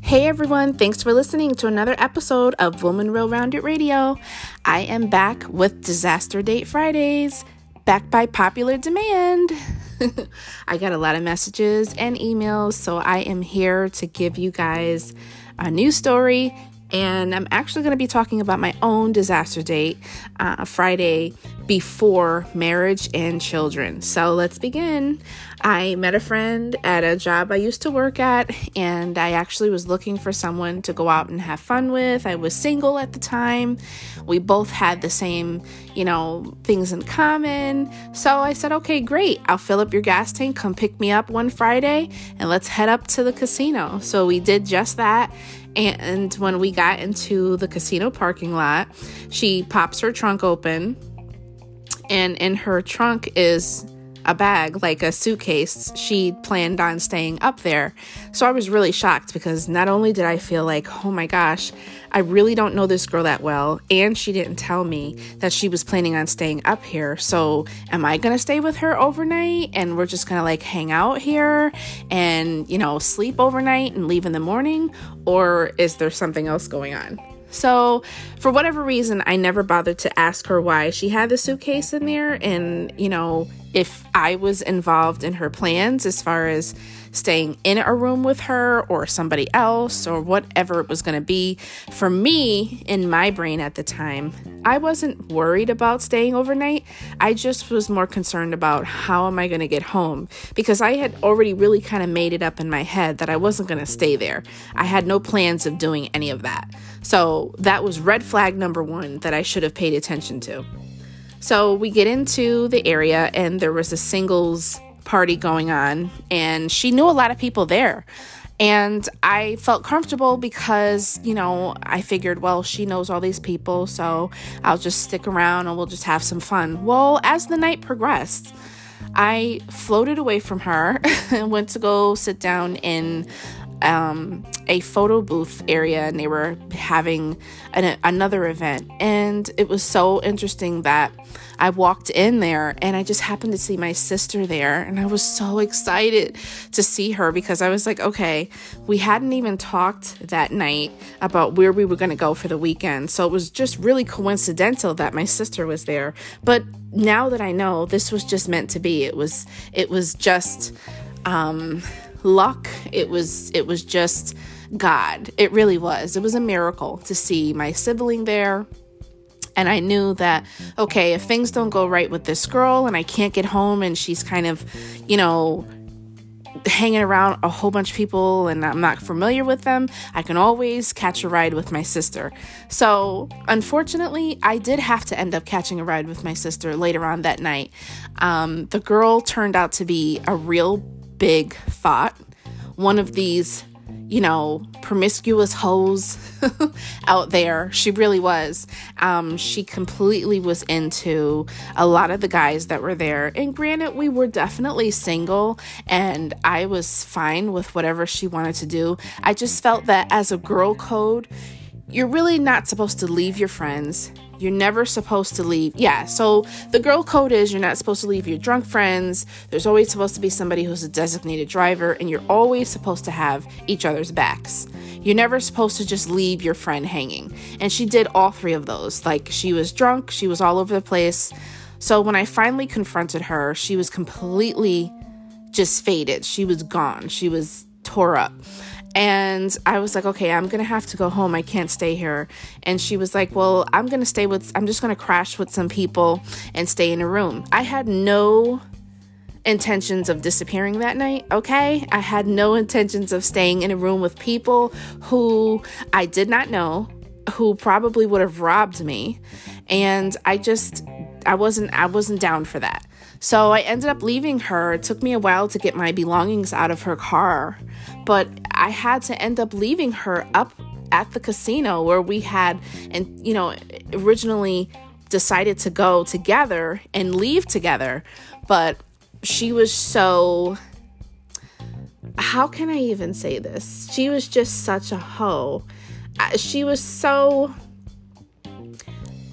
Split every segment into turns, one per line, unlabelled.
Hey everyone, thanks for listening to another episode of Woman Well Rounded Radio. I am back with Disaster Date Fridays, back by popular demand. I got a lot of messages and emails, so I am here to give you guys a new story and I'm actually going to be talking about my own disaster date uh, Friday before marriage and children. So let's begin. I met a friend at a job I used to work at, and I actually was looking for someone to go out and have fun with. I was single at the time. We both had the same, you know, things in common. So I said, okay, great. I'll fill up your gas tank. Come pick me up one Friday, and let's head up to the casino. So we did just that and when we got into the casino parking lot, she pops her trunk open, and in her trunk is a bag, like a suitcase. She planned on staying up there. So I was really shocked because not only did I feel like, oh my gosh, I really don't know this girl that well, and she didn't tell me that she was planning on staying up here. So, am I gonna stay with her overnight and we're just gonna like hang out here and, you know, sleep overnight and leave in the morning? Or is there something else going on? So, for whatever reason, I never bothered to ask her why she had the suitcase in there and, you know, if I was involved in her plans as far as staying in a room with her or somebody else or whatever it was going to be. For me, in my brain at the time, I wasn't worried about staying overnight. I just was more concerned about how am I going to get home because I had already really kind of made it up in my head that I wasn't going to stay there. I had no plans of doing any of that. So that was red flag number one that I should have paid attention to. So we get into the area, and there was a singles party going on, and she knew a lot of people there. And I felt comfortable because, you know, I figured, well, she knows all these people, so I'll just stick around and we'll just have some fun. Well, as the night progressed, I floated away from her and went to go sit down in um, a photo booth area and they were having an, another event. And it was so interesting that I walked in there and I just happened to see my sister there. And I was so excited to see her because I was like, okay, we hadn't even talked that night about where we were going to go for the weekend. So it was just really coincidental that my sister was there. But now that I know this was just meant to be, it was, it was just, um, luck. It was it was just God. It really was. It was a miracle to see my sibling there. And I knew that, okay, if things don't go right with this girl and I can't get home and she's kind of, you know, hanging around a whole bunch of people and I'm not familiar with them, I can always catch a ride with my sister. So, unfortunately, I did have to end up catching a ride with my sister later on that night. Um, the girl turned out to be a real big thought. One of these, you know, promiscuous hoes out there. She really was. Um, she completely was into a lot of the guys that were there. And granted, we were definitely single and I was fine with whatever she wanted to do. I just felt that as a girl code, you're really not supposed to leave your friends you're never supposed to leave. Yeah, so the girl code is you're not supposed to leave your drunk friends. There's always supposed to be somebody who's a designated driver, and you're always supposed to have each other's backs. You're never supposed to just leave your friend hanging. And she did all three of those. Like, she was drunk, she was all over the place. So when I finally confronted her, she was completely just faded. She was gone. She was tore up. And I was like, okay, I'm gonna have to go home. I can't stay here. And she was like, well, I'm gonna stay with, I'm just gonna crash with some people and stay in a room. I had no intentions of disappearing that night, okay? I had no intentions of staying in a room with people who I did not know, who probably would have robbed me. And I just, I wasn't, I wasn't down for that. So I ended up leaving her. It took me a while to get my belongings out of her car, but I had to end up leaving her up at the casino where we had, and you know, originally decided to go together and leave together. But she was so. How can I even say this? She was just such a hoe. She was so.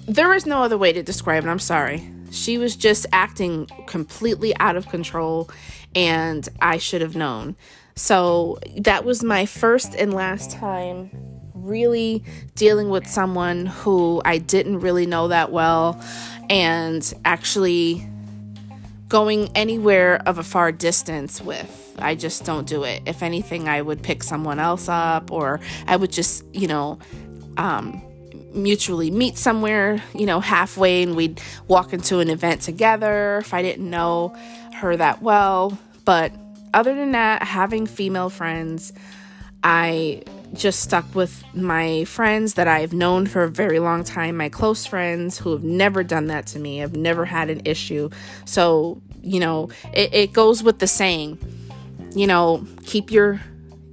There is no other way to describe it. I'm sorry She was just acting completely out of control, and I should have known. So that was my first and last time really dealing with someone who I didn't really know that well and actually going anywhere of a far distance with. I just don't do it. If anything, I would pick someone else up or I would just, you know, um, mutually meet somewhere, you know, halfway and we'd walk into an event together if I didn't know her that well. But other than that, having female friends, I just stuck with my friends that I've known for a very long time, my close friends who have never done that to me. I've never had an issue. So, you know, it, it goes with the saying, you know, keep your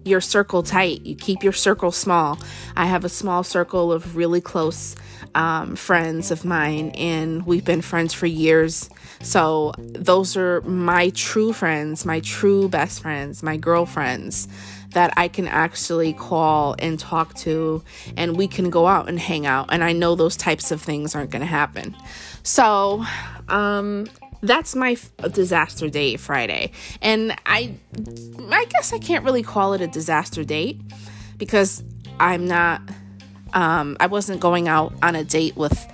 your circle tight. You keep your circle small. I have a small circle of really close um, friends of mine, and we've been friends for years. So, those are my true friends, my true best friends, my girlfriends that I can actually call and talk to, and we can go out and hang out. And I know those types of things aren't going to happen. So, um, that's my f- disaster date Friday. And I I guess I can't really call it a disaster date because I'm not um I wasn't going out on a date with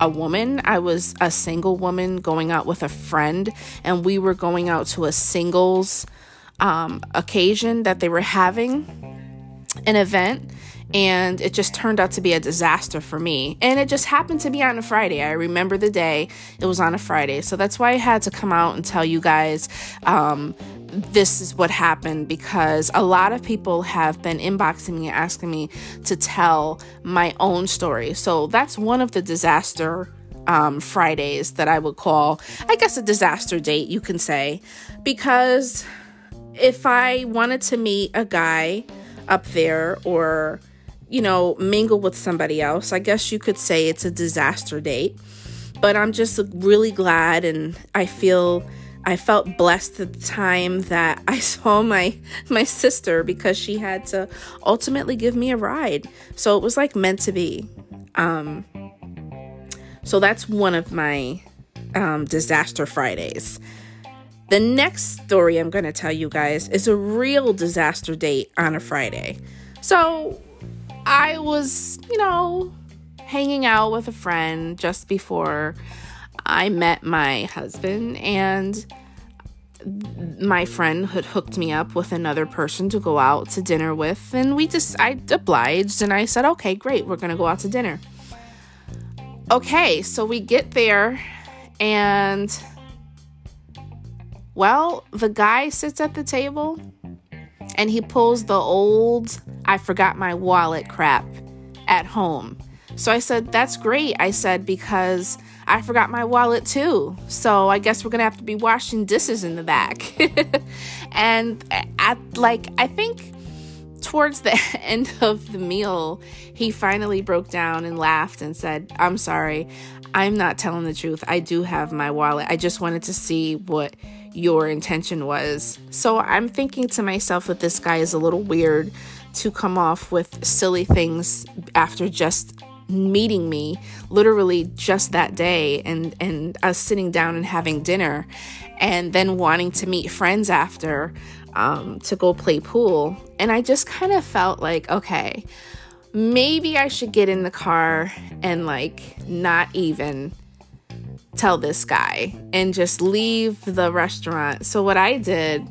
a woman. I was a single woman going out with a friend and we were going out to a singles um, occasion that they were having an event and it just turned out to be a disaster for me. And it just happened to be on a Friday. I remember the day it was on a Friday. So that's why I had to come out and tell you guys um, this is what happened because a lot of people have been inboxing me asking me to tell my own story. So that's one of the disaster um, Fridays that I would call, I guess, a disaster date, you can say, because if I wanted to meet a guy up there or, you know, mingle with somebody else, I guess you could say it's a disaster date. But I'm just really glad and I feel I felt blessed at the time that I saw my my sister because she had to ultimately give me a ride. So it was like meant to be. Um so that's one of my um, disaster Fridays. The next story I'm going to tell you guys is a real disaster date on a Friday. So I was, you know, hanging out with a friend just before I met my husband, and my friend had hooked me up with another person to go out to dinner with. And we just, I obliged and I said, okay, great, we're to go out to dinner. Okay, so we get there and well, the guy sits at the table and he pulls the old, I forgot my wallet crap at home. So I said, That's great. I said, because I forgot my wallet too. So I guess we're going to have to be washing dishes in the back. and at like, I think towards the end of the meal, he finally broke down and laughed and said, I'm sorry. I'm not telling the truth. I do have my wallet. I just wanted to see what your intention was. So I'm thinking to myself that this guy is a little weird to come off with silly things after just meeting me literally just that day and and us sitting down and having dinner and then wanting to meet friends after um, to go play pool and i just kind of felt like okay maybe i should get in the car and like not even tell this guy and just leave the restaurant. So, what I did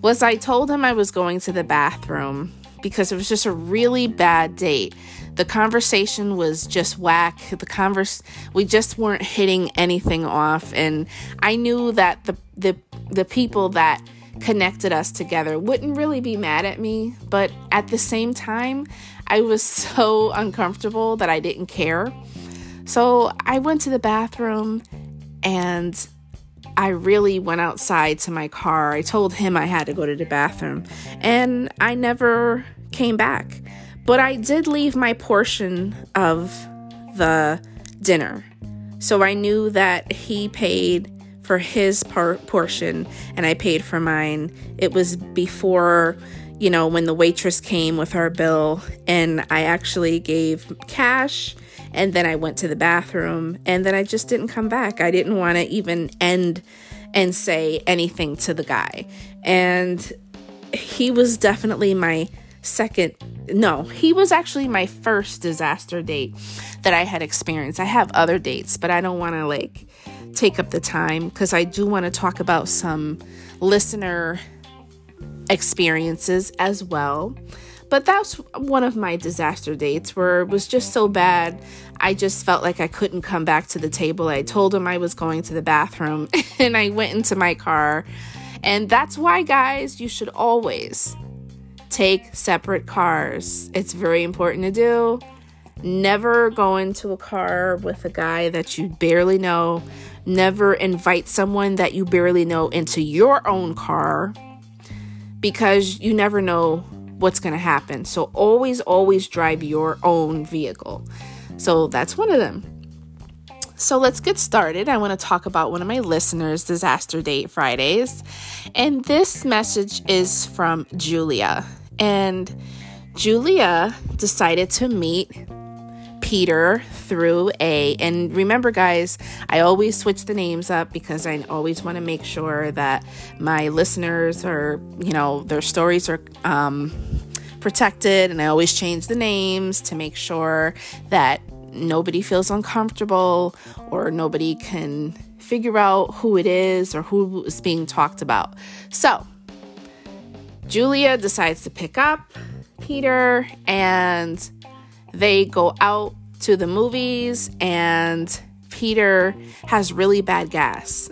was I told him I was going to the bathroom because it was just a really bad date. The conversation was just whack. The converse we just weren't hitting anything off and I knew that the the the people that connected us together wouldn't really be mad at me, but at the same time, I was so uncomfortable that I didn't care. So I went to the bathroom and I really went outside to my car. I told him I had to go to the bathroom, and I never came back. But I did leave my portion of the dinner. So I knew that he paid for his par- portion and I paid for mine. It was before, you know, when the waitress came with our bill, and I actually gave cash and then I went to the bathroom and then I just didn't come back. I didn't want to even end and say anything to the guy. And he was definitely my second no, he was actually my first disaster date that I had experienced. I have other dates, but I don't want to like take up the time because I do want to talk about some listener experiences as well. But that's one of my disaster dates where it was just so bad. I just felt like I couldn't come back to the table. I told him I was going to the bathroom and I went into my car. And that's why, guys, you should always take separate cars. It's very important to do. Never go into a car with a guy that you barely know. Never invite someone that you barely know into your own car because you never know what's going to happen. So always, always drive your own vehicle. So that's one of them. So let's get started. I want to talk about one of my listeners' Disaster Date Fridays. And this message is from Julia. And Julia decided to meet Peter through A. And remember, guys, I always switch the names up because I always want to make sure that my listeners are, you know, their stories are um, protected. And I always change the names to make sure that nobody feels uncomfortable or nobody can figure out who it is or who is being talked about. So, Julia decides to pick up Peter and they go out to the movies and Peter has really bad gas.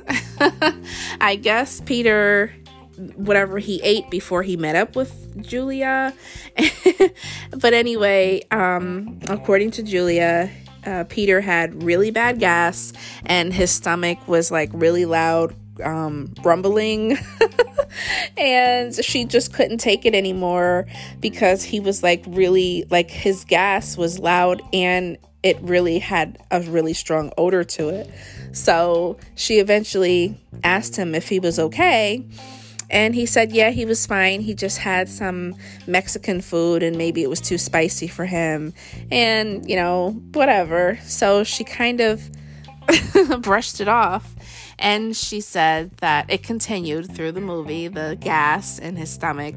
I guess Peter whatever he ate before he met up with Julia. but anyway, um, according to Julia, uh, Peter had really bad gas and his stomach was like really loud um, rumbling. and she just couldn't take it anymore because he was like really, like his gas was loud and it really had a really strong odor to it. So she eventually asked him if he was okay. And he said, yeah, he was fine. He just had some Mexican food and maybe it was too spicy for him. And, you know, whatever. So she kind of brushed it off. And she said that it continued through the movie the gas in his stomach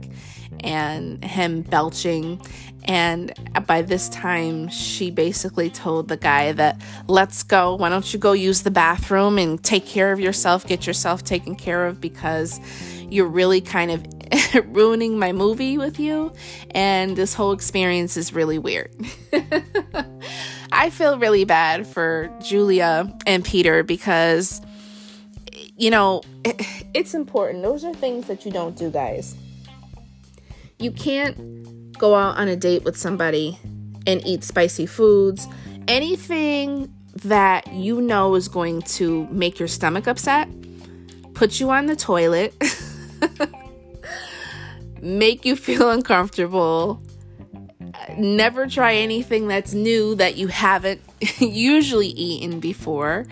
and him belching. And by this time, she basically told the guy that, let's go. Why don't you go use the bathroom and take care of yourself, get yourself taken care of because you're really kind of ruining my movie with you. And this whole experience is really weird. I feel really bad for Julia and Peter because, you know, it's important. Those are things that you don't do, guys. You can't go out on a date with somebody and eat spicy foods. Anything that you know is going to make your stomach upset, put you on the toilet. make you feel uncomfortable. Never try anything that's new that you haven't usually eaten before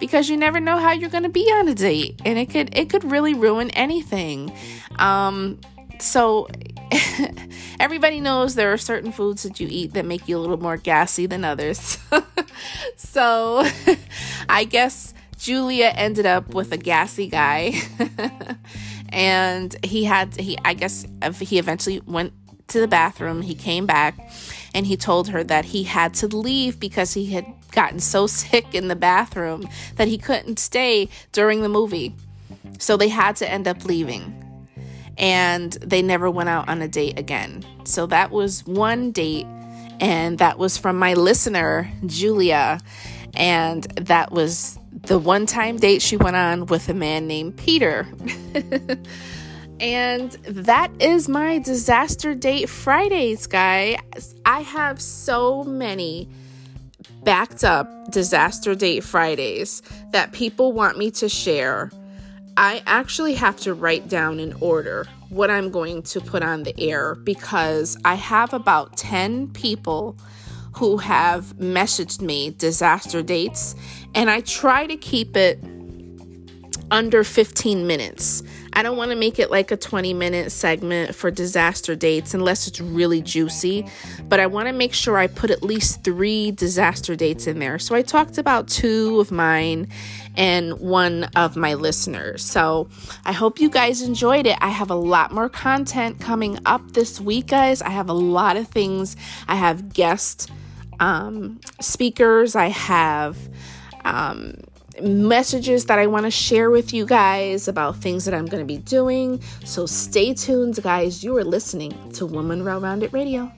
because you never know how you're going to be on a date and it could it could really ruin anything. Um so everybody knows there are certain foods that you eat that make you a little more gassy than others. so I guess Julia ended up with a gassy guy and he had he I guess he eventually went to the bathroom. He came back and he told her that he had to leave because he had gotten so sick in the bathroom that he couldn't stay during the movie. So they had to end up leaving. And they never went out on a date again. So that was one date and that was from my listener, Julia. And that was the one time date she went on with a man named Peter. and that is my disaster date Fridays, guys. I have so many backed up disaster date Fridays that people want me to share. I actually have to write down in order what I'm going to put on the air because I have about 10 people who have messaged me disaster dates, and I try to keep it under 15 minutes. I don't want to make it like a 20 minute segment for disaster dates unless it's really juicy, but I want to make sure I put at least three disaster dates in there. So I talked about two of mine and one of my listeners. So I hope you guys enjoyed it. I have a lot more content coming up this week, guys. I have a lot of things. I have guest um, speakers, I have. Um, messages that I want to share with you guys about things that I'm going to be doing. So stay tuned, guys. You are listening to Woman Well Rounded Radio.